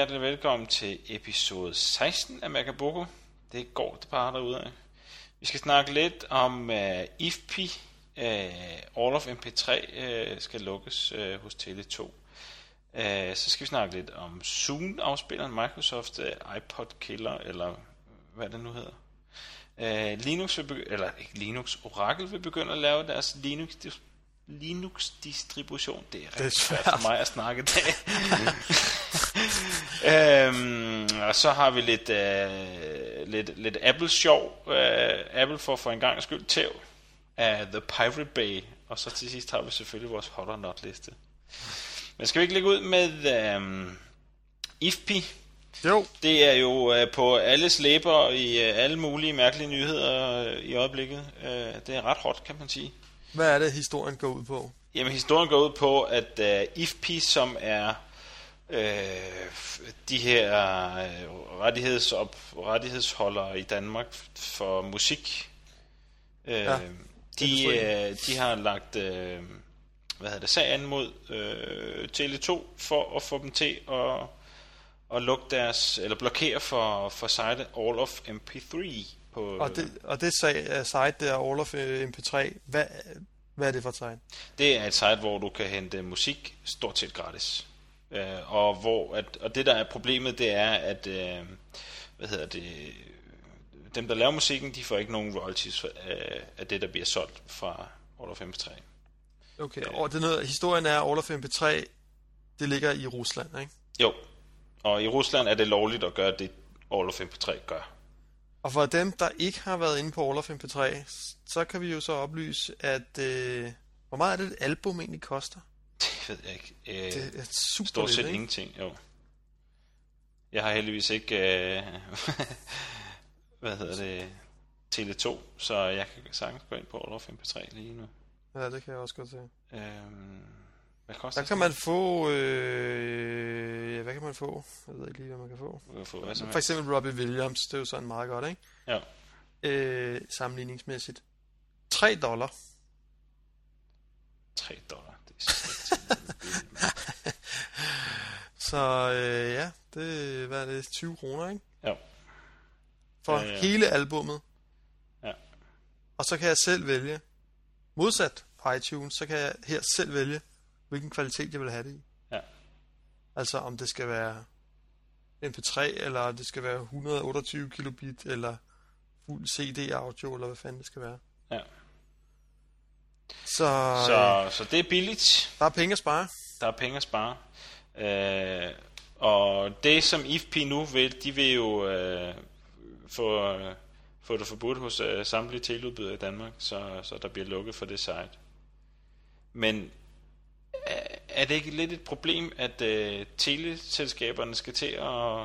Hjertelig velkommen til episode 16 af Macaboco. Det går det bare derude af. Vi skal snakke lidt om uh, IFPI. Uh, All of MP3 uh, skal lukkes uh, hos Tele2. Uh, så skal vi snakke lidt om Zoom-afspilleren Microsoft uh, iPod Killer, eller hvad det nu hedder. Uh, Linux, vil begy- eller ikke Linux, Oracle vil begynde at lave deres Linux Linux distribution. Det er rigtig er svært for mig at snakke dag. øhm, og så har vi lidt, øh, lidt, lidt Apple sjov. Øh, Apple får for en gang skyld tæv af The Pirate Bay. Og så til sidst har vi selvfølgelig vores hot or not liste. Men skal vi ikke lægge ud med øh, IFPI? Jo, Det er jo øh, på alles læber i øh, alle mulige mærkelige nyheder øh, i øjeblikket. Øh, det er ret hot, kan man sige. Hvad er det, historien går ud på? Jamen, historien går ud på, at uh, IFPI, som er øh, de her øh, rettighedsop, rettighedsholdere i Danmark for musik, øh, Ja, de, øh, de har lagt øh, hvad hedder det, sag an mod øh, Tele2 for at få dem til at, at lukke deres, eller blokere for, for site All of MP3 på, Og det, og det sag, uh, site der, All of uh, MP3, hvad, hvad er det for et site? Det er et site, hvor du kan hente musik stort set gratis. Øh, og, hvor at, og det der er problemet, det er, at øh, hvad hedder det, dem der laver musikken, de får ikke nogen royalties af, af det, der bliver solgt fra All of MP3. Okay, og det er noget, historien er, All of MP3, det ligger i Rusland, ikke? Jo, og i Rusland er det lovligt at gøre det, All of MP3 gør. Og for dem, der ikke har været inde på All of MP3, så kan vi jo så oplyse, at øh, hvor meget er det, et album egentlig koster? Det ved jeg ikke. Øh, Det er super Stort lidt, set ikke? ingenting, jo. Jeg har heldigvis ikke, øh, hvad hedder det, Tele2, så jeg kan sagtens gå ind på All of MP3 lige nu. Ja, det kan jeg også godt se. Øhm, hvad koster Der kan man få... Øh, ja, hvad kan man få? Jeg ved ikke lige, hvad man kan få. man få hvad som For eksempel Robbie Williams, det er jo sådan meget godt, ikke? Ja. Øh, sammenligningsmæssigt. 3 dollar. 3 dollar. Det er slet. Så øh, ja, det hvad er det, 20 kroner, ikke? Ja. For Ja, ja. hele albummet. Ja. Og så kan jeg selv vælge, modsat på iTunes, så kan jeg her selv vælge, hvilken kvalitet jeg vil have det i. Ja. Altså om det skal være MP3, eller det skal være 128 kilobit, eller fuld CD-audio, eller hvad fanden det skal være. Ja. Så, øh, Så, så det er billigt. der er penge at spare. Der er penge at spare. Øh, og det som IFP nu vil, de vil jo øh, få, øh, få det forbudt hos øh, samtlige teleudbydere i Danmark, så, så der bliver lukket for det site. Men er, det ikke lidt et problem, at øh, teleselskaberne skal til at,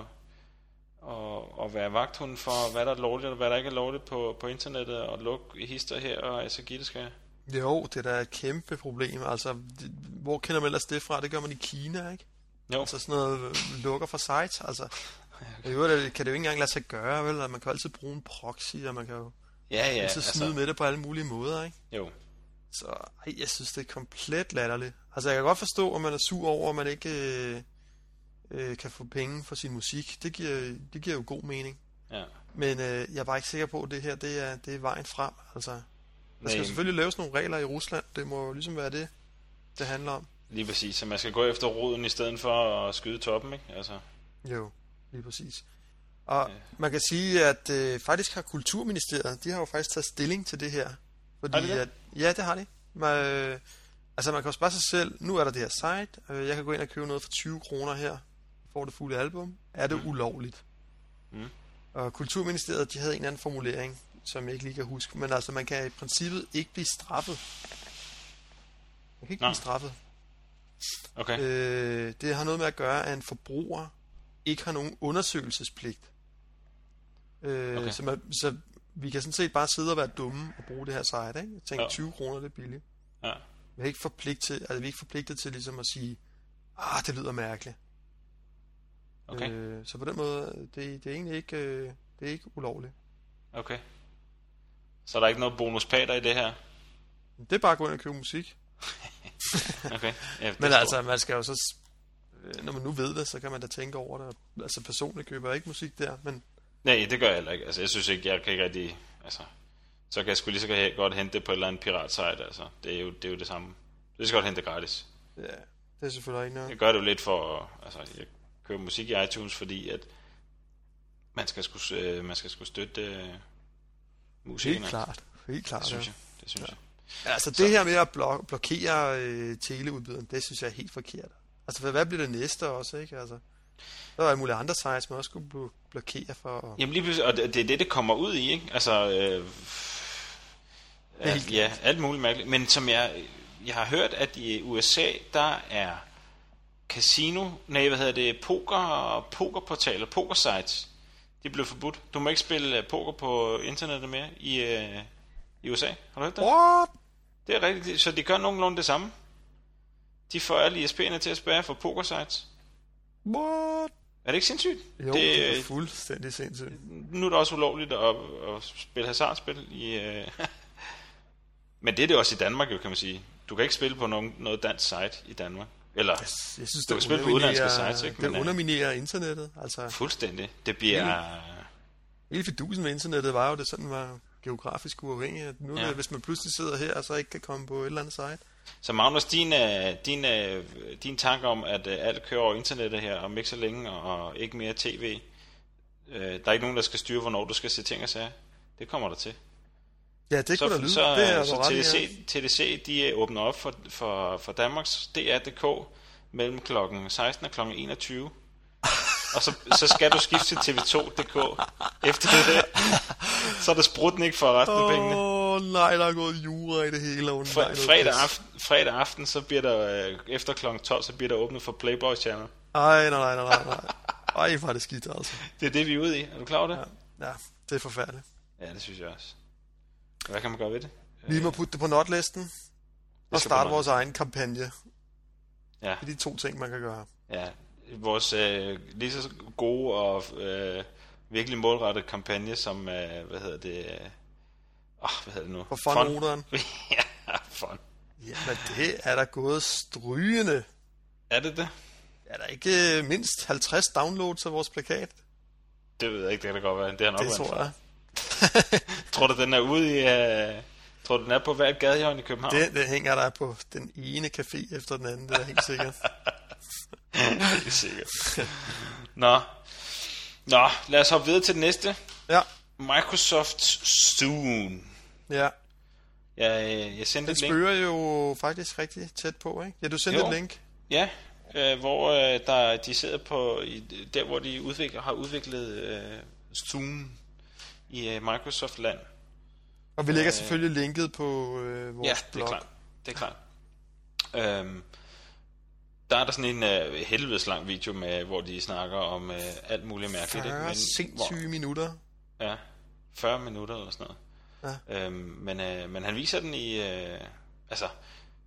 at, at være vagthunden for, hvad der er lovligt og hvad der ikke er lovligt på, på internettet, og lukke hister her og altså give det skal? Jo, det er da et kæmpe problem. Altså, det, hvor kender man ellers det fra? Det gør man i Kina, ikke? Jo, Altså sådan noget øh, lukker for sites, altså. I øvrigt kan det jo ikke engang lade sig gøre, vel? Og Man kan jo altid bruge en proxy, og man kan jo ja, ja. altid snyde med det på alle mulige måder, ikke? Jo, Så ej, jeg synes, det er komplet latterligt. Altså, jeg kan godt forstå, at man er sur over, at man ikke øh, øh, kan få penge for sin musik. Det giver, det giver jo god mening. ja. Men øh, jeg er bare ikke sikker på, at det her det er, det er vejen frem. Altså, der skal Nej. selvfølgelig laves nogle regler i Rusland. Det må jo ligesom være det, det handler om. Lige præcis, så man skal gå efter roden i stedet for at skyde toppen, ikke? Altså, Jo, lige præcis. Og ja. man kan sige, at øh, faktisk har Kulturministeriet, de har jo faktisk taget stilling til det her. Fordi Har de det? At, ja, det har de. Man, øh, altså man kan jo spørge sig selv, nu er der det her site, øh, jeg kan gå ind og købe noget for 20 kroner her, får det fulde album. Er det mm. ulovligt? Mm. Og Kulturministeriet, de havde en eller anden formulering, som jeg ikke lige kan huske, men altså man kan i princippet ikke blive straffet. Man kan ikke Nå. blive straffet. okay. Øh, det har noget med at gøre, at en forbruger ikke har nogen undersøgelsespligt. Øh, Okay. så, man, så vi kan sådan set bare sidde og være dumme og bruge det her site, ikke? Jeg tænker, Ja. 20 kroner, det er billigt. Ja. Vi er ikke forpligtet til, altså, vi er ikke forpligtet til ligesom at sige, ah, det lyder mærkeligt. Okay, Øh, så på den måde, det, det er egentlig ikke, øh, det er ikke ulovligt. okay. Så er der ikke noget bonuspater i det her? Det er bare at gå ind og købe musik. Okay. Ja, Men altså, man skal jo så, øh, når man nu ved det, så kan man da tænke over det. Altså personligt køber jeg ikke musik der, men Nej, det gør jeg heller ikke. Altså, jeg synes ikke, jeg kan ikke rigtig... Altså, så kan jeg sgu lige så godt hente det på et eller andet piratsite, altså. Det er jo det, er jo det samme. Det skal godt hente gratis. ja, det er selvfølgelig ikke noget. Jeg gør det jo lidt for... Altså, jeg køber musik i iTunes, fordi at man skal sgu, øh, man skal sgu støtte øh, musikerne. Helt klart. Helt klart. Det synes ja. jeg. Det synes jeg. Altså det her med at blok- blokere øh, teleudbyderen, det synes jeg er helt forkert. Altså for hvad bliver det næste også, ikke? Altså, der er alle mulige andre sites, man også skulle blo- blokere for. Og... Jamen lige pludselig, og det det er det, det kommer ud i, ikke? Altså, øh, helt ja, alt muligt mærkeligt. Men som jeg, jeg har hørt, at i USA, der er casino, nej, hvad hedder det, poker, pokerportaler, pokersites, de blev forbudt. Du må ikke spille øh, poker på internettet mere i, øh, i USA. Har du hørt det? What? Det er rigtigt, så de gør nogenlunde det samme. De får alle ISP'erne til at spærre for pokersites. What? Er det ikke sindssygt? Jo, det, det er fuldstændig sindssygt. nu er det også ulovligt at, at spille hasardspil i... Øh... Men det er det også i Danmark, jo, kan man sige. Du kan ikke spille på nogen, noget dansk site i Danmark. Eller Jeg, jeg synes, Du det kan spille på udenlandske sites, ikke? Det Men, øh, underminerer internettet. Altså, fuldstændig. Det bliver... hele fidusen med internettet var jo, det sådan var geografisk uafhængigt. Nu, Ja. hvis man pludselig sidder her, og så ikke kan komme på et eller andet site. Så Magnus, din, øh, din, øh, din tanke om, at alt kører over internettet her, om ikke så længe, og ikke mere tv, der er ikke nogen, der skal styre, hvornår du skal se ting og sager. Det kommer der til. Ja, det kunne da så, lyde. så, det er så ja. TDC, TDC, de øh, åbner op for, for, for Danmarks DR.dk mellem klokken 16 og klokken 21. og så, så skal du skifte til TV2.dk efter det. Så er der Sprutnik for resten af pengene. Åh oh, nej, der er gået jura i det hele. Oh, Fre- fredag, aften, fredag aften, så bliver der, øh, efter klokken 12, så bliver der åbnet for Playboy Channel. Ej, nej, nej, nej, nej. Ej, hvor er det skidt, altså. Det er det, vi er ude i. Er du klar over det? Ja, det er forfærdeligt. Ja, det synes jeg også. Hvad kan man gøre ved det? Vi må putte det på notlisten og starte på vores egen kampagne. Ja, Det er de to ting, man kan gøre. ja. Vores øh, lige så gode og øh, virkelig målrettede kampagne, som, øh, hvad hedder det, øh, åh, hvad hedder det nu? For fun ja, fun. Jamen, det er der gået strygende. Er det det? Er der ikke øh, mindst 50 downloads af vores plakat? Det ved jeg ikke, det kan da godt være. Det har nok Det tror jeg. Tror du, den er ude i... Øh, tror du, den er på hvert gadehjørne i København? Det, det hænger der på den ene café efter den anden, det er helt sikkert. det er sikkert. Nå. Nå, lad os hoppe videre til den næste. Ja, Microsoft Soon. ja. Jeg, øh, jeg sendte Den et link. spørger jo faktisk rigtig tæt på, ikke? Ja, du sendte Jo. et link. Ja, øh, hvor øh, der, de sidder på i, der, hvor de udvikler, har udviklet øh, Zoom i øh, Microsoft-land. Og vi lægger Øh, selvfølgelig linket på øh, vores Ja, det er blog. klart. Det er klart. Øhm, der er der sådan en øh, helvedes lang video, med, hvor de snakker om øh, alt muligt mærkeligt. ikke? 40 hvor, sindssyge minutter. ja, 40 minutter eller sådan noget. Ja. Øhm, men, øh, men han viser den i... Øh, altså,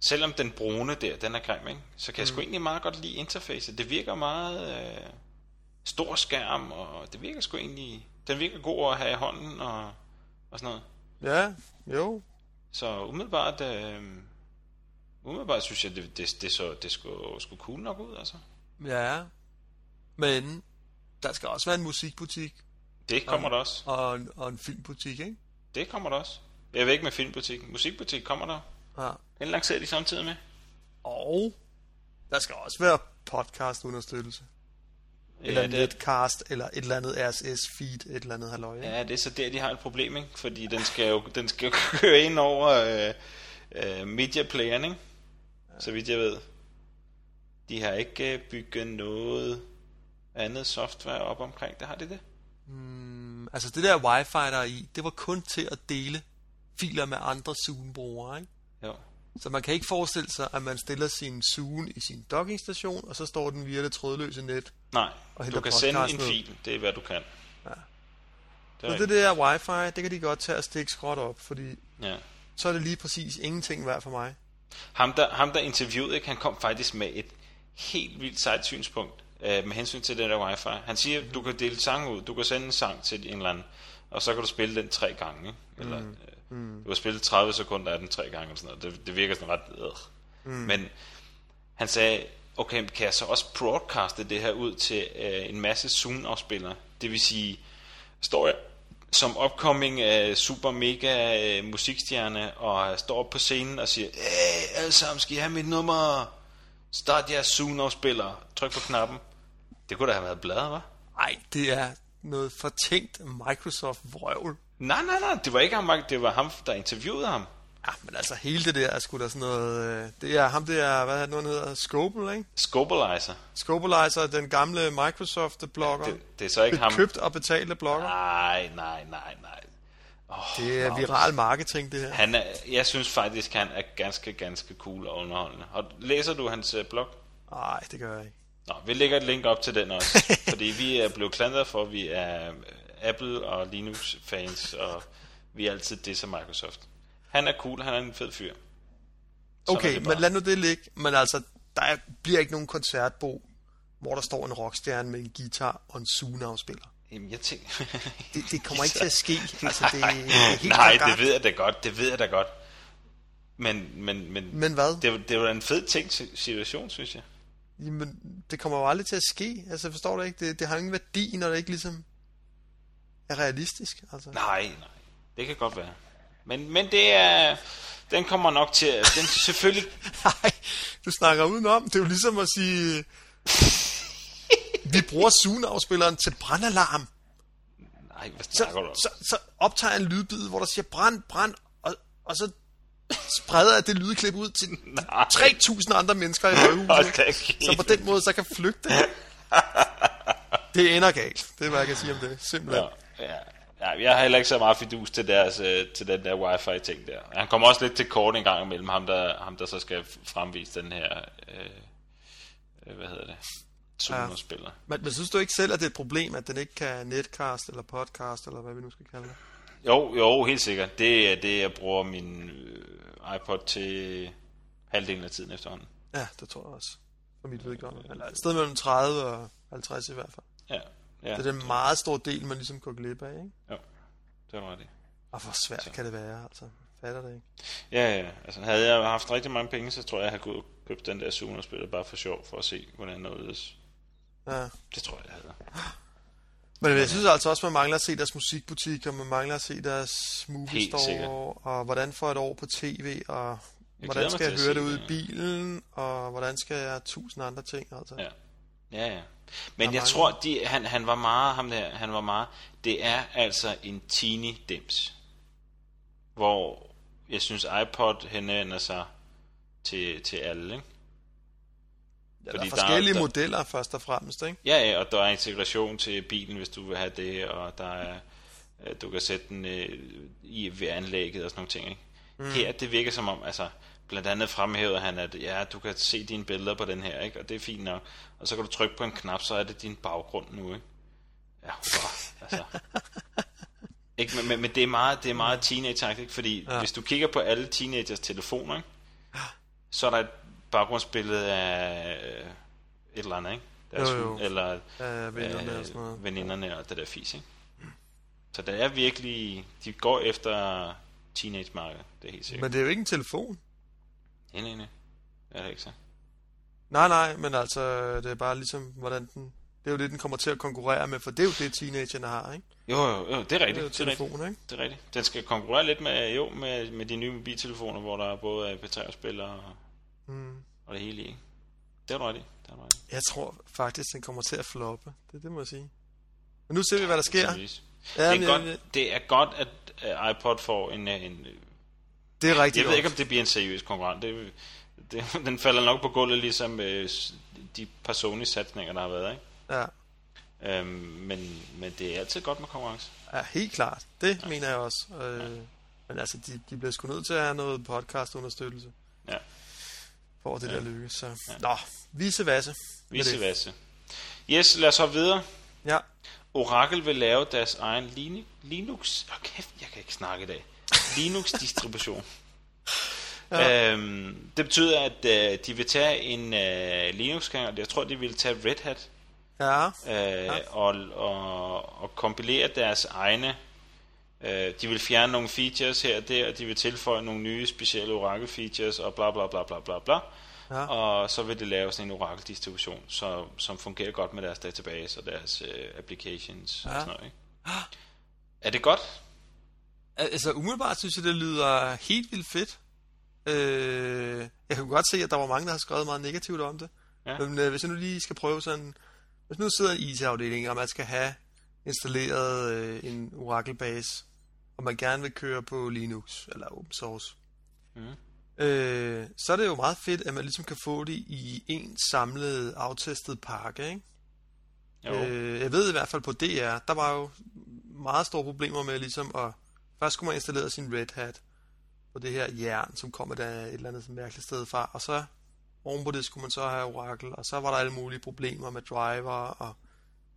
selvom den brune der, den er grim, ikke? så kan jeg Mm. sgu egentlig meget godt lide interfacet. Det virker meget øh, stor skærm, og det virker sgu egentlig... Den virker god at have i hånden og, og sådan noget. Ja, jo. Så umiddelbart, øh, umiddelbart synes jeg, det, det, det, så, det skulle, skulle cool nok ud, altså. Ja. Men der skal også være en musikbutik Det kommer der også. og en, og en filmbutik, ikke? Det kommer der også. Jeg ved ikke med filmbutik. Musikbutik kommer der. Ja. Den lancerer de samtidig med. Og der skal også være podcast-understøttelse. Eller Ja, det, netcast, eller et eller andet RSS-feed, et eller andet halløj. ikke? ja, det er så der, de har et problem, ikke? Fordi den skal jo, den skal jo køre ind over øh, øh, mediaplayeren, ikke? Så vidt jeg ved. De har ikke øh, bygget noget andet software op omkring det. Har de det? Mm, altså det der wifi, der er i, det var kun til at dele filer med andre Zoom-brugere, ikke? Jo. Så man kan ikke forestille sig, at man stiller sin Zoom i sin dockingstation, og så står den via det trådløse net Nej, Og du kan sende en fil. Det er, hvad du kan. Ja. Det Så det der wifi, det kan de godt tage og stikke skråt op, fordi Ja. så er det lige præcis ingenting værd for mig. Ham der, ham der interviewede, ikke, han kom faktisk med et helt vildt sejt synspunkt øh, med hensyn til det der wifi. Han siger, du kan dele sang ud, du kan sende en sang til en eller anden, og så kan du spille den tre gange. Ikke? Eller, mm. Øh, du kan spille 30 sekunder af den tre gange. Eller sådan noget. Det, det virker sådan ret... Øh. Mm. Men han sagde, okay, kan jeg så også broadcaste det her ud til øh, en masse Zoom-afspillere? Det vil sige, står jeg som upcoming øh, super mega øh, musikstjerne og står op på scenen og siger, hey, alle sammen, skal I have mit nummer? Start jeres Zoom-afspiller. Tryk på knappen. Det kunne da have været bladet, hva'? Nej, det er noget fortænkt Microsoft-vrøvl. Nej, nej, nej, det var ikke ham, det var ham, der interviewede ham. Ja, men altså hele det der er sgu da sådan noget... Øh, det er ham der, hvad er det nu, hedder? Scopel, ikke? Scopelizer. Scopelizer, den gamle Microsoft-blogger. Det, det er så ikke ham. Købt og betalte blogger. Nej, nej, nej, nej. Oh, Det er viral marketing, det her. Han er, jeg synes faktisk, han er ganske, ganske cool og underholdende. Og læser du hans øh, blog? Nej, det gør jeg ikke. Nå, vi lægger et link op til den også. fordi vi er blevet klandret for, at vi er øh, Apple og Linux-fans, og vi er altid det som Microsoft. Han er cool, han er en fed fyr. Sådan Okay, men lad nu det ligge. Men altså, der er, bliver ikke nogen koncertbo, hvor der står en rockstjerne med en guitar og en Zoom-afspiller. Jamen, jeg tænker... Det, det kommer ikke til at ske. Altså, det, det er helt Nej, det ved jeg da godt, det ved jeg da godt. Men, men, men, Men hvad? det, det var en fed ting situation, synes jeg. Jamen, det kommer jo aldrig til at ske. Altså, forstår du ikke? Det, det har ingen værdi, når det ikke ligesom er realistisk. Altså. Nej, nej, det kan godt være. Men, men det er... Den kommer nok til. Den selvfølgelig... Nej, du snakker udenom. Det er jo ligesom at sige, vi bruger Zoom-afspilleren til brandalarm. Nej, hvad Så, snakker du om? så, så optager jeg en lydbid, hvor der siger brand, brand, og, og så spreder jeg det lydklip ud til Nej. 3.000 andre mennesker i højhuset. Så på den måde, så kan flygte. Det ender galt. Det er, hvad jeg kan sige om det. Simpelthen. Ja, ja. Ja, jeg har heller ikke så meget fidus til, deres, øh, til den der wifi-ting der. Han kommer også lidt til kort en gang imellem ham, der, ham der så skal fremvise den her... Øh, øh, hvad hedder det? Zoom-spiller. Men, men synes du ikke selv, at det er et problem, at den ikke kan netcast eller podcast, eller hvad vi nu skal kalde det? Jo, jo, helt sikkert. Det er det, jeg bruger min øh, iPod til halvdelen af tiden efterhånden. Ja, det tror jeg også. For mit vedkommende. Eller et sted mellem 30 og 50 i hvert fald. Ja, ja. Det er den meget store del, man ligesom går glip af, ikke? Jo, det var det. Og hvor svært kan det være, altså. Fatter det ikke? Ja, ja. Altså, havde jeg haft rigtig mange penge, så tror jeg, jeg havde gået og købt den der Zoom-spiller bare for sjov, for at se, hvordan noget ledes. Ja. Det tror jeg, jeg havde. Men jeg synes altså også, man mangler at se deres musikbutik, og man mangler at se deres movie store, og hvordan får jeg et år på tv, og hvordan mig skal jeg høre det ude det, i bilen, og hvordan skal jeg tusind andre ting, altså. Ja. Ja, ja. Men Der jeg tror, de, han, han var meget, ham der, han var meget, det er altså en teeny dims. Hvor jeg synes iPod henvender sig til, til alle, ikke? Ja, der Fordi er der er- forskellige der- modeller først og fremmest, ikke? Ja, ja, og der er integration til bilen, hvis du vil have det, og der er, øh, du kan sætte den øh, i ved anlægget og sådan nogle ting, ikke? Mm. Her, det virker som om, altså, blandt andet fremhævede han, at ja, du kan se dine billeder på den her, ikke? Og det er fint nok. Og så kan du trykke på en knap, så er det din baggrund nu, ikke? Ja, wow, altså. Ikke, men, men, men det er meget, det er meget teenage ikke? Fordi ja. hvis du kigger på alle teenagers telefoner, ikke? så er der et baggrundsbillede af øh, et eller andet, ikke? Deres Jo, jo. eller Ja, veninderne øh, og sådan noget. veninderne og det der fis, ikke? Så det er virkelig, de går efter teenage-markedet, det er helt sikkert. Men det er jo ikke en telefon. Nej, nej, er det ikke så. Nej, nej, men altså, det er bare ligesom, hvordan den... Det er jo det, den kommer til at konkurrere med, for det er jo det, teenagerne har, ikke? Jo, jo, jo, det er Det er rigtigt. Det er rigtigt. telefon, ikke? Det er rigtigt. Den skal konkurrere lidt med, jo, med, med de nye mobiltelefoner, hvor der er både MP3-spillere og, Mm. og det hele i, ikke? Det er du rigtigt. Det er du rigtigt. Jeg tror faktisk, den kommer til at floppe. Det, det må jeg sige. Men nu ser vi, hvad der sker. Ja, det, er godt, det er godt, at iPod får en, en... det er rigtig Jeg ved ikke, om det bliver en seriøs konkurrent. Det, det, den falder nok på gulvet, ligesom øh, de par Sony-satsninger, der har været, ikke? Ja, Øhm, men, men det er altid godt med konkurrence. ja, helt klart. Det ja. mener jeg også. Øh, men altså, de, de bliver sgu nødt til at have noget podcast-understøttelse. Ja. For at det Ja. der lykkes. Så. Nå, vise vasse. det. vasse. Yes, lad os så videre. Ja. Oracle vil lave deres egen Linux... Linux oh, kæft, jeg kan ikke snakke i dag. Linux-distribution. ja. øhm, det betyder, at øh, de vil tage en øh, og jeg tror, de vil tage Red Hat Ja. øh, Ja. og, og, og kompilere deres egne. Øh, de vil fjerne nogle features her og der, og de vil tilføje nogle nye specielle Oracle features og bla bla bla bla bla bla. Ja. Og så vil det lave sådan en Oracle distribution, så, som fungerer godt med deres database og deres øh, applications ja. og Ja. sådan noget. Ikke? Er det godt? Al- Altså umiddelbart synes jeg, det lyder helt vildt fedt. Øh, jeg kan godt se, at der var mange, der har skrevet meget negativt om det. Ja. Men øh, hvis jeg nu lige skal prøve sådan... Hvis nu sidder en IT-afdeling, og man skal have installeret øh, en Oracle-base, og man gerne vil køre på Linux, eller open source, Mhm. øh, så er det jo meget fedt, at man ligesom kan få det i en samlet, aftestet pakke, ikke? Jo. Øh, jeg ved i hvert fald på DR, der var jo meget store problemer med ligesom at... Først skulle man installere sin Red Hat på det her jern, som kommer der et eller andet mærkeligt sted fra, og så ovenpå det skulle man så have Oracle, og så var der alle mulige problemer med driver og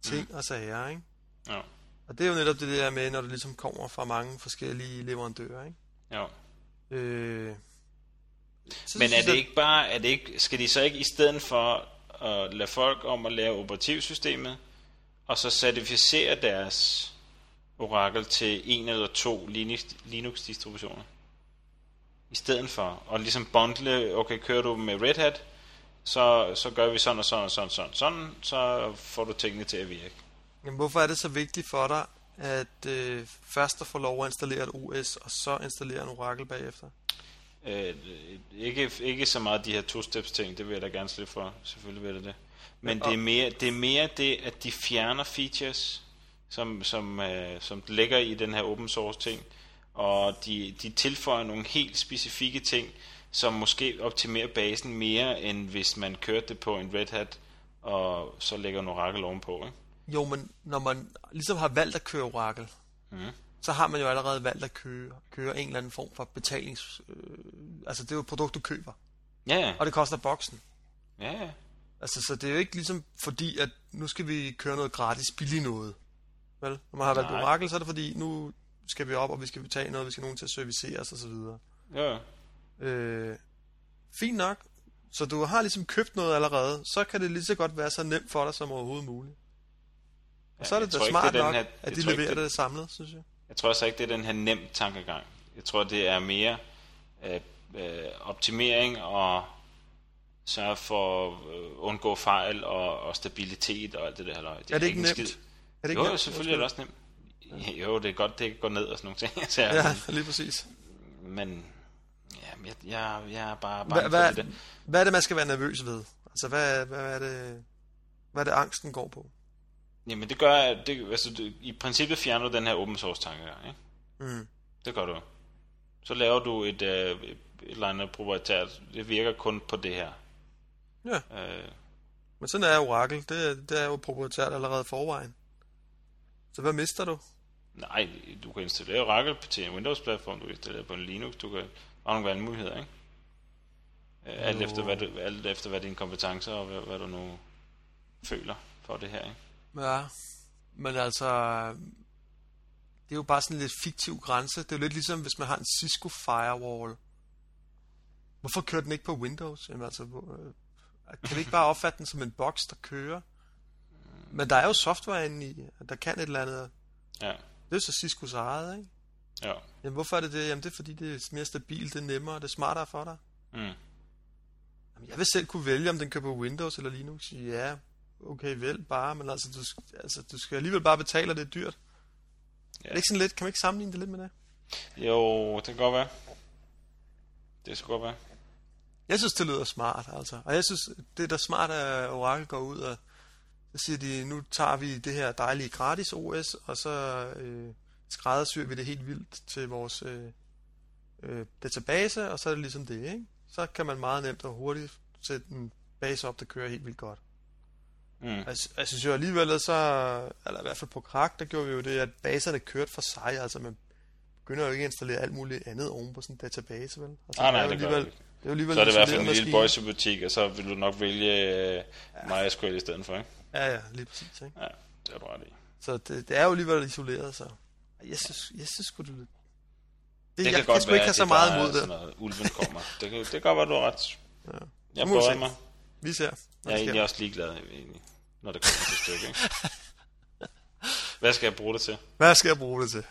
ting mm. og sager, ikke? Ja. Og det er jo netop det der med, når det ligesom kommer fra mange forskellige leverandører, ikke? Ja. Øh, så Men er det ikke bare, er det ikke, skal de så ikke i stedet for at lade folk om at lave operativsystemet, og så certificere deres Oracle til en eller to Linux, Linux-distributioner? I stedet for, og ligesom bundle, okay, kører du med Red Hat, så, så gør vi sådan og sådan og sådan og sådan, sådan, så får du tingene til at virke. Jamen, hvorfor er det så vigtigt for dig, at øh, først at få lov at installere et OS, og så installere en Oracle bagefter? Øh, ikke, ikke så meget de her to-steps ting, det vil jeg da gerne slippe for, selvfølgelig vil det det. Men Ja, det er mere det, er mere det at de fjerner features, som, som, øh, som ligger i den her open source ting, og de, de tilføjer nogle helt specifikke ting, som måske optimerer basen mere, end hvis man kørte det på en Red Hat, og så lægger en Oracle ovenpå. Ikke? Jo, men når man ligesom har valgt at køre Oracle, Mhm. så har man jo allerede valgt at køre, køre en eller anden form for betalings... Øh, altså, det er jo et produkt, du køber, Ja, ja. og det koster boksen. ja, ja. Altså, så det er jo ikke ligesom fordi, at nu skal vi køre noget gratis billigt noget. Vel? Når man har valgt Nej. Oracle, så er det fordi, nu skal vi op, og vi skal betale noget, vi skal nogen til at servicere os, og så videre. ja. Øh, fint nok. Så du har ligesom købt noget allerede, så kan det lige så godt være så nemt for dig som overhovedet muligt. Og så er det da tror ikke, smart det er nok, her- at de leverer det- det samlet, synes jeg. Jeg tror altså ikke, det er den her nem tankegang. Jeg tror, det er mere øh, øh, optimering og sørge for at øh, undgå fejl og, og stabilitet og alt det der. halløj. Er det ikke nemt? skid. Er det ikke Jo, nemt? selvfølgelig er det også nemt. Jo, det er godt, det går ned og sådan nogle ting. Så, Ja, lige præcis. Men ja, jeg, jeg, jeg er bare bange hvad, for det hvad er det, man skal være nervøs ved? Altså, hvad, hvad, er det, hvad er det, angsten går på? Jamen det gør, at det, altså, det, i princippet fjerner du den her open source tankegang, ikke? Mm. Det gør du. Så laver du et, øh, et eller andet proprietært. Det virker kun på det her. Ja. Øh, Men sådan er Oracle. Det, er- det er jo proprietært allerede forvejen. Så hvad mister du? nej, du kan installere Oracle til en Windows-platform, du kan installere på en Linux, du kan der er nogle valgmuligheder, ikke? Øh, Alt Jo. efter, hvad du, alt efter hvad dine kompetencer og hvad, hvad du nu føler for det her, ikke? Ja, men altså, det er jo bare sådan en lidt fiktiv grænse. Det er jo lidt ligesom, hvis man har en Cisco Firewall. Hvorfor kører den ikke på Windows? Jamen altså, øh, kan vi ikke bare opfatte den som en boks, der kører? Men der er jo software inde i, der kan et eller andet. Ja, Det er så Ciscos eget, ikke? ja. Jamen hvorfor er det det? Jamen det er fordi, det er mere stabilt, det er nemmere, det er smartere for dig. Mm. Jamen, jeg vil selv kunne vælge, om den kører på Windows eller Linux. Ja, okay, vel bare, men altså, du, altså, du skal alligevel bare betale, og det er dyrt. Ja. Er det ikke sådan lidt, kan man ikke sammenligne det lidt med det? Jo, det kan godt være. Det skal godt være. Jeg synes, det lyder smart, altså. Og jeg synes, det er da smart, at Oracle går ud og så siger de, nu tager vi det her dejlige gratis OS, og så øh, skræddersyr vi det helt vildt til vores øh, øh, database, og så er det ligesom det, ikke? Så kan man meget nemt og hurtigt sætte en base op, der kører helt vildt godt. Mm. Jeg, sy- jeg synes jo alligevel, så, eller i hvert fald på Krak, der gjorde vi jo det, at baserne kørte for sig, altså man begynder jo ikke at installere alt muligt andet oven på sådan en database, vel? Altså, Ah, nej, det alligevel, det er jo alligevel Så er det i hvert fald en lille maskine. boys butik, og så vil du nok vælge øh, MySQL i stedet for, ikke? Ja, ja, lige præcis. Ikke? Ja, det er du ret i. Så det, det er jo alligevel isoleret, så jeg synes, jeg synes sgu, det, det, Det jeg, kan jeg godt sgu være, ikke have så meget imod det. noget, ulven kommer. det, kan, det kan godt være, du har ret. Ja. Jeg bøjer mig. Vi ser. Jeg er egentlig også ligeglad, egentlig, når det kommer til stykket. Ikke? Hvad skal jeg bruge det til? Hvad skal jeg bruge det til?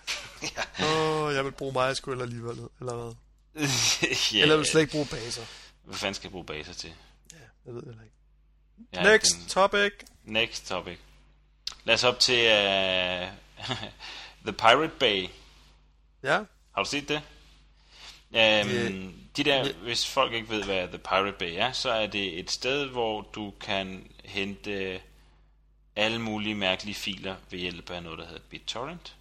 Åh, oh, jeg vil bruge MySQL alligevel, eller hvad? ja, Eller vil slet ikke bruge baser? Hvad fanden skal jeg bruge baser til? Ja, jeg ved heller ikke. Ja, Next den- topic. Next topic. Lad os op til uh, The Pirate Bay. Ja, Har du set det? Um, Det- de der, det- hvis folk ikke ved, hvad The Pirate Bay er, så er det et sted, hvor du kan hente alle mulige mærkelige filer ved hjælp af noget, der hedder BitTorrent.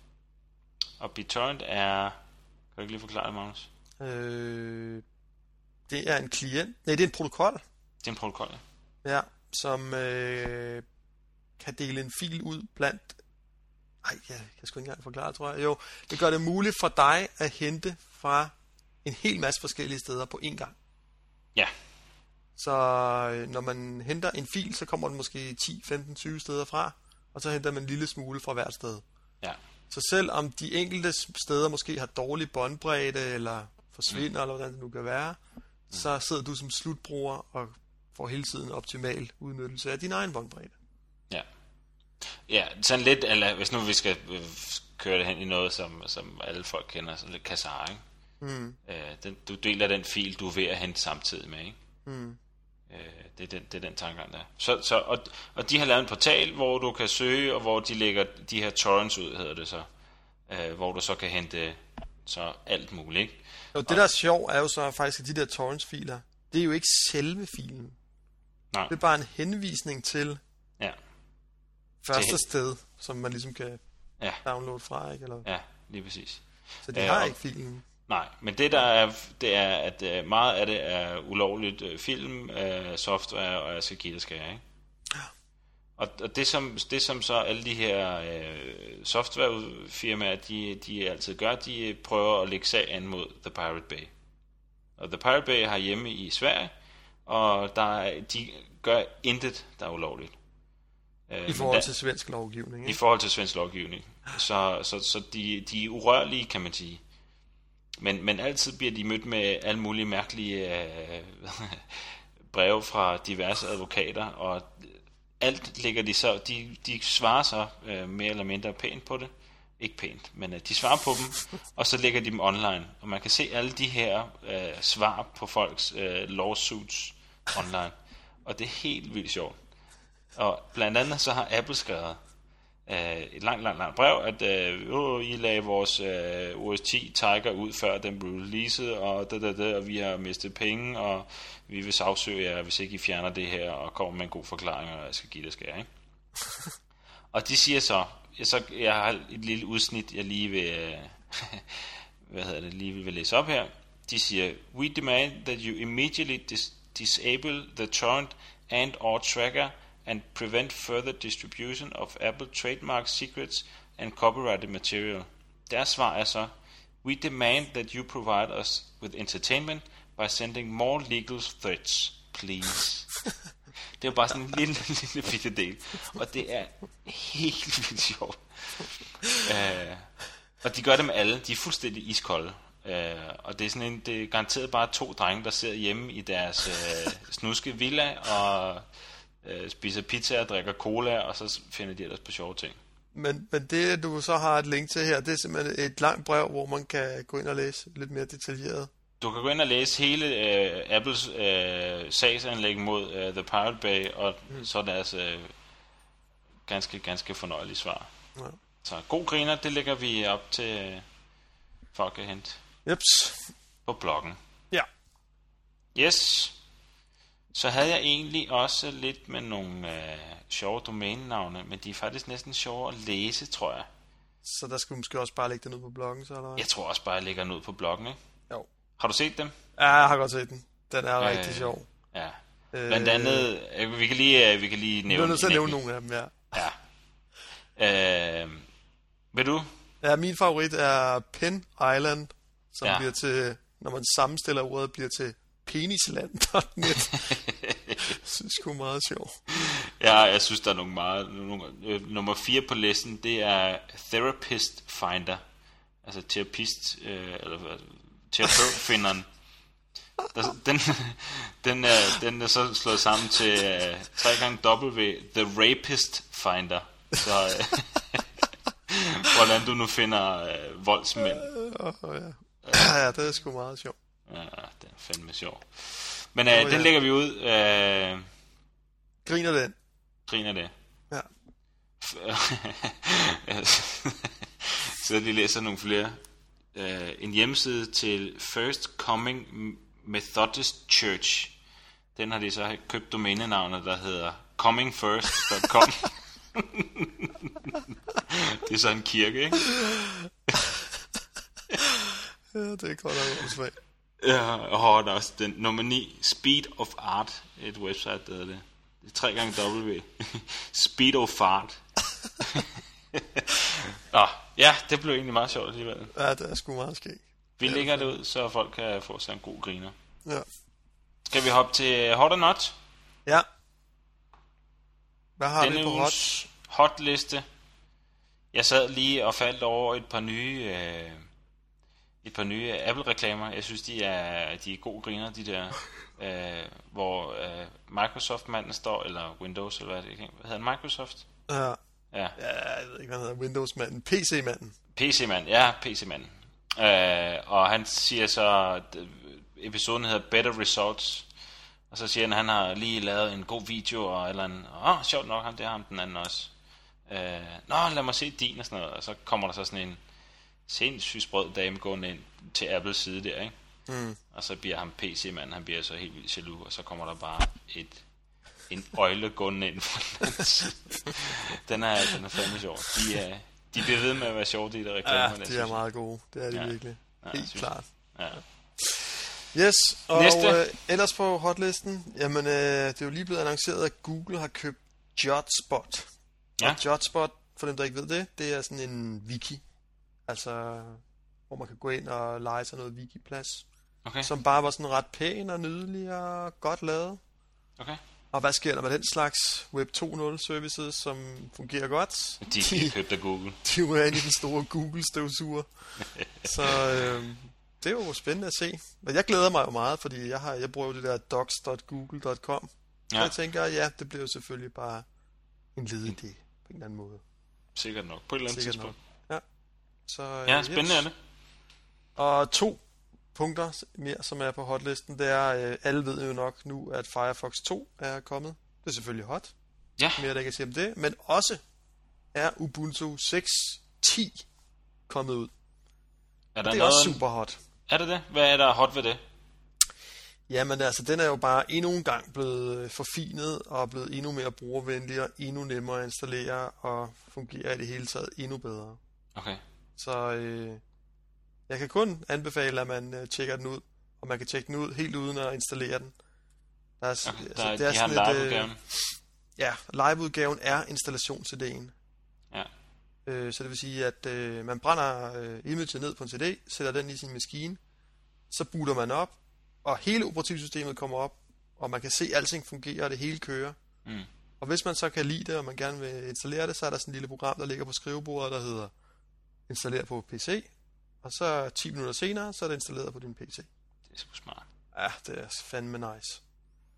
Og BitTorrent er... Kan du ikke lige forklare det, Magnus? øh, det er en klient. Nej, det er en protokol. Det er en protokol. ja. Ja, som øh, kan dele en fil ud blandt... Ej, jeg kan sgu ikke engang forklare, tror jeg. Jo, det gør det muligt for dig at hente fra en hel masse forskellige steder på én gang. Ja, Så øh, når man henter en fil, så kommer den måske 10, 15, 20 steder fra, og så henter man en lille smule fra hvert sted. ja. Så selv om de enkelte steder måske har dårlig båndbredde, eller forsvinder, eller hvordan det nu kan være, så sidder du som slutbruger og får hele tiden optimal udnyttelse af din egen båndbredde. Ja. Sådan lidt, eller hvis nu vi skal øh, køre det hen i noget, som, som alle folk kender, sådan lidt Kazaa, ikke? Mm. Øh, den, du deler den fil, du er ved at hente samtidig med, ikke? Mm. Øh, det, er den, det er den tankegang, der er. Så, så, og, og de har lavet en portal, hvor du kan søge, og hvor de lægger de her torrents ud, hedder det så. Øh, hvor du så kan hente så alt muligt, ikke? Jo, det der er sjovt er jo så faktisk, at de der torrents-filer, det er jo ikke selve filen. Nej, Det er bare en henvisning til første Til- sted, som man ligesom kan ja, downloade fra, ikke? Eller, ja, lige præcis. så de Ja, har og- ikke filen. Nej, men det der er, det er, at øh, meget af det er ulovligt øh, film, øh, software og jeg skal give det skal jeg, ikke? Og, og det, som, det som så alle de her øh, softwarefirmaer, de, de altid gør, de prøver at lægge sag an mod The Pirate Bay. Og The Pirate Bay har hjemme i Sverige, og der er, de gør intet, der er ulovligt. Øh, I forhold til svensk lovgivning, i ikke? forhold til svensk lovgivning. Så, så, så de, de er urørlige, kan man sige. Men, men altid bliver de mødt med alle mulige mærkelige øh, breve fra diverse advokater, og alt ligger de så, de, de svarer så øh, mere eller mindre pænt på det. Ikke pænt, men øh, de svarer på dem, og så lægger de dem online. Og man kan se alle de her øh, svar på folks øh, lawsuits online. Og det er helt vildt sjovt. Og blandt andet så har Apple skrevet øh, et langt, langt, langt brev, at øh, åh, I lagde vores øh, OS 10 Tiger ud, før den blev releaset, og, da, da, da, og vi har mistet penge, og vi vil sagsøge jer, hvis ikke I fjerner det her, og kommer med en god forklaring, og jeg skal give det skal, ikke? og de siger så, jeg, så, jeg har et lille udsnit, jeg lige vil, øh, hvad hedder det, lige vil læse op her. De siger, we demand that you immediately dis- disable the torrent and or tracker and prevent further distribution of Apple trademark secrets and copyrighted material. Deres svar er så, we demand that you provide us with entertainment by sending more legal threats, please. Det er jo bare sådan en lille, lille bitte del. Og det er helt vildt sjovt. Uh, og de gør det med alle. De er fuldstændig iskolde. Uh, og det er sådan en, det er garanteret bare to drenge, der sidder hjemme i deres uh, snuske villa og uh, spiser pizza og drikker cola, og så finder de ellers på sjove ting. Men, men det, du så har et link til her, det er simpelthen et langt brev, hvor man kan gå ind og læse lidt mere detaljeret. Du kan gå ind og læse hele uh, Apples uh, sagsanlæg mod uh, The Pirate Bay, og mm. så deres uh, ganske, ganske fornøjelige svar. Ja. Så god griner, det lægger vi op til øh, folk at hente Jeps. på bloggen. Ja. Yes. Så havde jeg egentlig også lidt med nogle øh, sjove domænenavne, men de er faktisk næsten sjove at læse, tror jeg. Så der skal vi måske også bare lægge det ned på bloggen, så eller hvad? Jeg tror også bare, jeg lægger den ud på bloggen, ikke? Jo. Har du set dem? Ja, jeg har godt set den. Den er Øh, rigtig sjov. Ja. Øh, Blandt andet, øh, vi kan lige, øh, vi kan lige Jeg er nævne nødt til at nævne nogle af dem, ja. Ja. Øh, vil du? Ja, min favorit er Pen Island, som ja. bliver til, når man sammenstiller ordet, bliver til penisland.net. synes sgu meget sjov. Ja, jeg synes, der er nogle meget... Nogle, øh, nummer 4 på listen, det er Therapist Finder. Altså terapist, øh, eller hvad, terapeutfinderen. Der, den, den, er, den er så slået sammen til uh, 3 gange W, The Rapist Finder. Så uh, hvordan du nu finder uh, voldsmænd. Oh, ja. ja, det er sgu meget sjovt. Ja, det er fandme sjov. Men uh, oh, den ja. lægger vi ud. Uh, Griner den? Griner det. Ja. så lige læser nogle flere. Uh, en hjemmeside til First Coming Methodist Church. Den har de så købt domænenavnet, der hedder comingfirst.com. det er så en kirke, ikke? ja, det er godt nok åndssvagt. Ja, og der er også den nummer 9, Speed of Art, et website, der hedder det. Det er tre gange W. Speed of Fart. Nå, ja, det blev egentlig meget sjovt alligevel. Ja, det er sgu meget skægt. Vi lægger det ud, så folk kan få sig en god griner. Ja. Skal vi hoppe til Hot or Not? Ja. Hvad har Denne vi på hot? hotliste. Jeg sad lige og faldt over et par nye øh, et par nye Apple-reklamer. Jeg synes, de er, de er gode griner, de der, øh, hvor øh, Microsoft-manden står, eller Windows, eller hvad det. Hvad hedder Microsoft? Ja. Ja. ja. jeg ved ikke, hvad han hedder. Windows-manden. PC-manden. PC-mand, ja, PC-manden. Øh, og han siger så, at episoden hedder Better Results, og så siger han, at han har lige lavet en god video, og eller en, åh, oh, sjovt nok, ham, det har ham den anden også. Øh, Nå, lad mig se din, og sådan noget, og så kommer der så sådan en sindssygt sprød dame gående ind til Apples side der, ikke? Mm. Og så bliver ham PC-mand, han bliver så helt vildt jaloux, og så kommer der bare et en øjle gående ind fra den er, den er fandme sjov. De, er, de bliver ved med at være sjove, de der reklamer. Ja, de er meget gode. Det er de ja. virkelig. Ja, Helt klart. Ja. Yes, og Næste. øh, ellers på hotlisten, jamen øh, det er jo lige blevet annonceret, at Google har købt Jotspot. Ja. Og Jotspot, for dem der ikke ved det, det er sådan en wiki. Altså, hvor man kan gå ind og lege sig noget wiki-plads. Okay. Som bare var sådan ret pæn og nydelig og godt lavet. Okay. Og hvad sker der med den slags Web 2.0 services, som fungerer godt? De er købt af Google. De er ind i den store Google-støvsuger. Så øh, det er jo spændende at se. Men jeg glæder mig jo meget, fordi jeg har jeg bruger jo det der docs.google.com. Ja. Og jeg tænker, ja, det bliver jo selvfølgelig bare en led idé på en eller anden måde. Sikkert nok. På et eller andet Sikkert tidspunkt. Så, Ja, øh, spændende er det. Og to punkter mere, som er på hotlisten, det er, øh, alle ved jo nok nu, at Firefox 2 er kommet. Det er selvfølgelig hot. Ja. Mere, der kan sige om det. Men også er Ubuntu 6.10 kommet ud. Er der Det er noget, også super hot. Er det det? Hvad er der hot ved det? Jamen altså, den er jo bare endnu en gang blevet øh, forfinet og blevet endnu mere brugervenlig og endnu nemmere at installere og fungerer i det hele taget endnu bedre. Okay. Så øh, jeg kan kun anbefale, at man øh, tjekker den ud, og man kan tjekke den ud helt uden at installere den. Der er, okay. altså, Der, det er de har sådan et, øh. Ja, liveudgaven er installations-CD'en. Ja. Øh, så det vil sige, at øh, man brænder øh, imaget ned på en CD, sætter den i sin maskine, så booter man op, og hele operativsystemet kommer op, og man kan se, at alting fungerer, og det hele kører. Mm. Og hvis man så kan lide det, og man gerne vil installere det, så er der sådan et lille program, der ligger på skrivebordet, der hedder installer på PC, og så 10 minutter senere, så er det installeret på din PC. Det er sgu smart. Ja, det er fandme nice.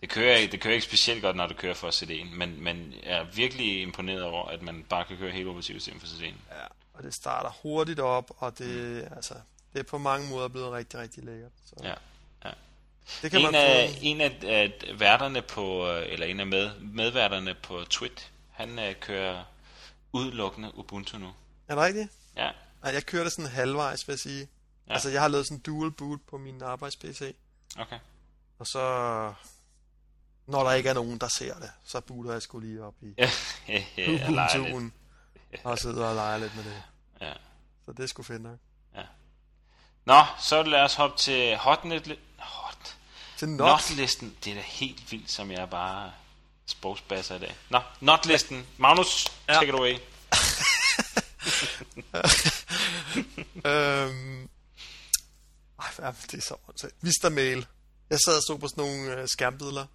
Det kører, ikke- det kører ikke specielt godt, når du kører for CD'en, men, men jeg er virkelig imponeret over, at man bare kan køre hele operativsystemet for CD'en. Ja, og det starter hurtigt op, og det, mm. altså, det er på mange måder blevet rigtig, rigtig lækkert. Så Ja. ja. det kan En man af, en af af værterne på, øh, eller en af med, medværterne på Twit, han øh, kører udelukkende Ubuntu nu. Er det rigtigt? Ja, Nej, jeg kører det sådan halvvejs, vil jeg sige. Ja. Ja. Altså, jeg har lavet sådan en dual boot på min arbejds-PC, okay. og så, når der ikke er nogen, der ser det, så booter jeg sgu lige op i Ja. Ubuntu'en, og sidder og leger lidt med det. Ja. Så det er sgu fedt nok. Nå, så lad os hoppe til hotnet. Hot. Til not. Notlisten. Det er da helt vildt, som jeg bare sprogsbasser i dag. Nå, notlisten. Magnus, Ja. take it away. Øhm, ej, hvad er det så åndssvagt. Vista Mail. Jeg sad og så på sådan nogle øh, skærmbilleder,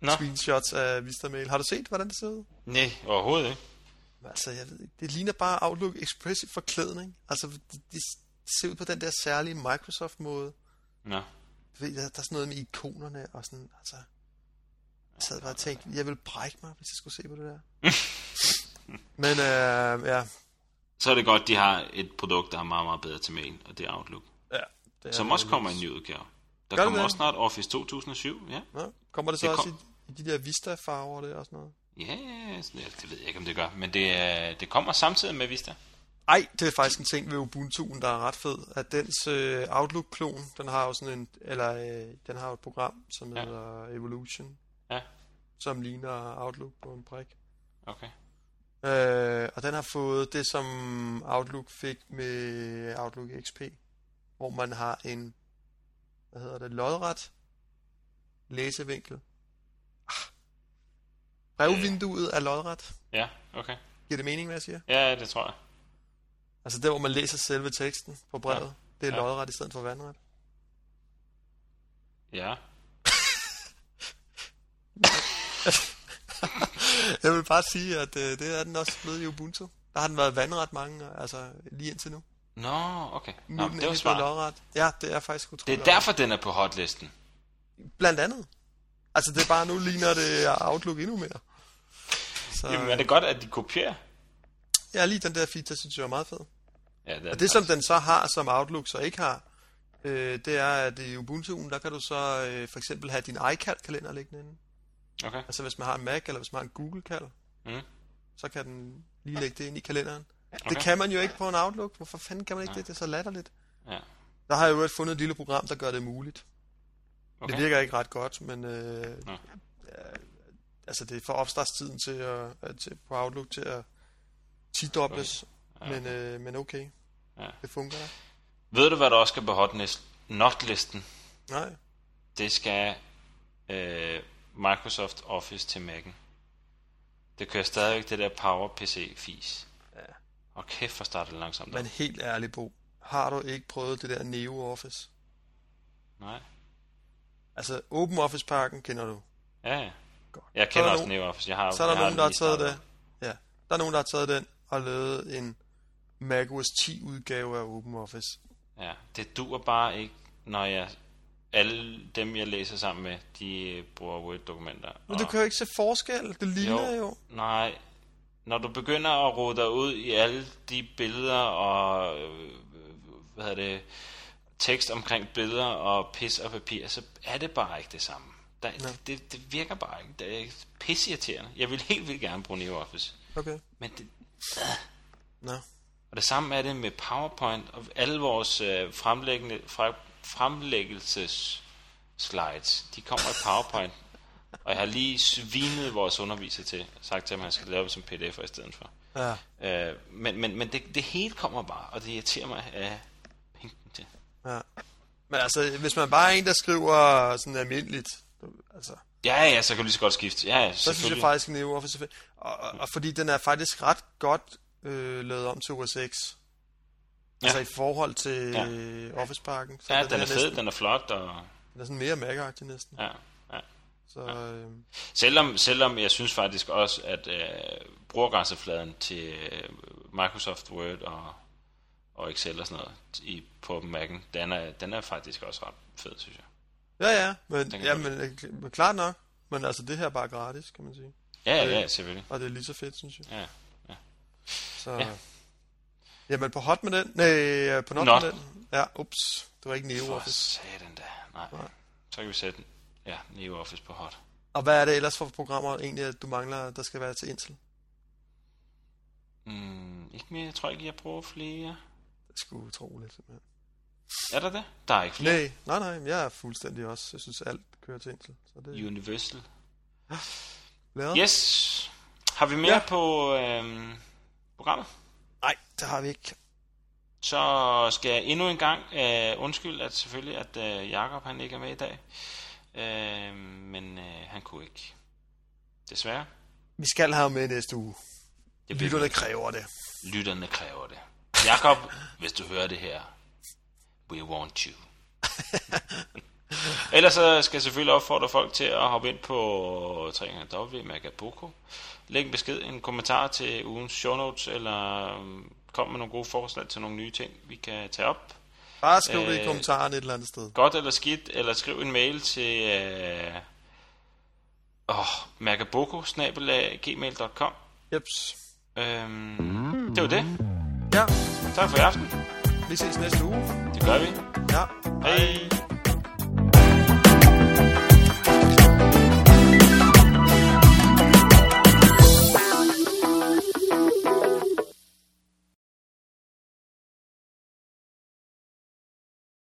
Nå. screenshots af Vista Mail. Har du set, hvordan det ser ud? Nej, overhovedet ikke. Altså, jeg ved ikke. Det ligner bare Outlook Expressive forklædning. Altså, det, det ser ud på den der særlige Microsoft-måde. Nå. Du ved, der, der er sådan noget med ikonerne og sådan, altså... Jeg sad bare og tænkte, jeg ville brække mig, hvis jeg skulle se på det der. Men øh, ja, Så er det godt, de har et produkt, der er meget, meget bedre til mail, og det er Outlook. ja det er Som også kommer i en ny udgave. Der Gør kommer det? også snart Office 2007, ja. Ja, kommer det så Det også kom- i, i de der Vista-farver der og sådan noget? Ja, ja, det ved jeg ikke, om det gør. Men det, det kommer samtidig med Vista. Ej, det er faktisk en ting ved Ubuntu'en, der er ret fed, at dens øh, Outlook-klon, den har jo sådan en, eller øh, den har jo et program, som Ja. hedder Evolution, Ja, som ligner Outlook på en prik. okay. Øh, og den har fået det, som Outlook fik med Outlook XP, hvor man har en, hvad hedder det, lodret læsevinkel. Ah. Brevvinduet er lodret. Ja, okay. Giver det mening, hvad jeg siger? Ja, det tror jeg. Altså der, hvor man læser selve teksten på brevet, Ja. det er Ja. lodret i stedet for vandret. Ja. Jeg vil bare sige, at øh, det er den også blevet i Ubuntu. Der har den været vandret mange, altså lige indtil nu. Nå, okay. Nu Nå, er den det var smart. lodret. Ja, det er faktisk Det utroligt. er derfor, den er på hotlisten. Blandt andet. Altså det er bare, nu ligner det Outlook endnu mere. Så Jamen, er det godt, at de kopierer? ja, lige den der feature, synes jeg er meget fed. Ja, det er Og det, som den så har, som Outlook så ikke har, øh, det er, at i Ubuntu'en, der kan du så øh, for eksempel have din iCal-kalender liggende inde. Okay. Altså hvis man har en Mac, eller hvis man har en Google-kald, Mm. så kan den lige lægge det ind i kalenderen. Okay. Okay. Det kan man jo ikke på en Outlook. Hvorfor fanden kan man ikke det? Det er så latterligt. Ja. Der har jeg jo fundet et lille program, der gør det muligt. Okay. Okay. Det virker ikke ret godt, men øh, ja, altså det får opstartstiden til, at, at, til på Outlook til at tidobles, Ja, men, øh, men okay, Ja. det fungerer. Ved du, hvad der også skal på hotlist? Notlisten. Nej, Det skal øh, Microsoft Office til Mac'en. Det kører stadigvæk det der Power PC fis. Ja. Og kæft, for starter det langsomt. men Men... helt ærligt, Bo, har du ikke prøvet det der Neo Office? Nej. Altså Open Office pakken kender du. Ja, ja. Godt. Jeg er kender der også nogen- Neo Office. Jeg har, Så er der nogen, der har taget det. Ja, der er nogen, der har taget den og lavet en macOS 10 udgave af Open Office. Ja, det duer bare ikke, når jeg... Alle dem, jeg læser sammen med, de bruger Word-dokumenter. Men du kan jo ikke se forskel. Det ligner jo. jo. Nej, når du begynder at rode dig ud i alle de billeder og øh, hvad hedder det, tekst omkring billeder og pis og papir, så er det bare ikke det samme. Der, Nå. det, det virker bare ikke. Det er pisseirriterende. Jeg vil helt vildt gerne bruge NeoOffice. Okay. Men det, Nå. og det samme er det med PowerPoint og alle vores øh, fremlæggende, fra, fremlæggelses slides. De kommer i PowerPoint. og jeg har lige svinet vores underviser til, sagt til ham, at han skal lave dem som pdf'er i stedet for. Ja. Øh, men men, men det, det hele kommer bare, og det irriterer mig af pinken til. Ja. Men altså, hvis man bare er en, der skriver sådan almindeligt, altså, Ja, ja, så kan du lige så godt skifte. Ja, ja, så synes jeg faktisk, at Neo Office er fedt. Og, og, og fordi den er faktisk ret godt øh, lavet om til OS X. Ja. Altså i forhold til Ja. ja. Office-pakken. Så Ja, den, den er fed, næsten, den er flot, og den er sådan mere Mac-agtig næsten. ja, ja. Så øh, Selvom, selvom jeg synes faktisk også, at øh, brugergrænsefladen til øh, Microsoft Word og, og Excel og sådan noget i, på Mac'en, den er, den er faktisk også ret fed, synes jeg. ja, ja, men, ja, men, øh, men klart nok. Men altså, det her er bare gratis, kan man sige. Ja, ja, Øh. ja selvfølgelig. Og det er lige så fedt, synes jeg. Ja. Så... Ja. Ja. Jamen på hot med den. Nej, øh, på not, Not. med den. Ja, ups. Det var ikke Neo For Office. satan da. Nej. Nej. Så kan vi sætte ja, Neo Office på hot. Og hvad er det ellers for programmer egentlig, at du mangler, der skal være til Intel? Mm, ikke mere, jeg tror ikke, jeg bruger flere. Det er sgu utroligt, simpelthen. Er der det? Der er ikke flere. Nej, nej, nej, men jeg er fuldstændig også. Jeg synes, alt kører til Intel. Så det er Universal. lavet. Yes. Har vi mere Ja. på øhm, programmet? Det har vi ikke. Så skal jeg endnu en gang øh, undskylde, at selvfølgelig, at øh, Jakob han ikke er med i dag. Øh, men øh, han kunne ikke. Desværre. Vi skal have ham med næste uge. Det Lytterne vi. kræver det. Lytterne kræver det. Jakob, hvis du hører det her, we want you. Ellers så skal jeg selvfølgelig opfordre folk til at hoppe ind på www.magaboko. Læg en besked, en kommentar til ugens show notes, eller øhm, kom med nogle gode forslag til nogle nye ting, vi kan tage op. Bare skriv det i Øh, kommentarerne et eller andet sted. Godt eller skidt, eller skriv en mail til øh, oh, magaboko-gmail.com Jeps. øhm, Det var det. Ja, Tak for i aften. vi ses næste uge. Det gør vi. Ja. Hej.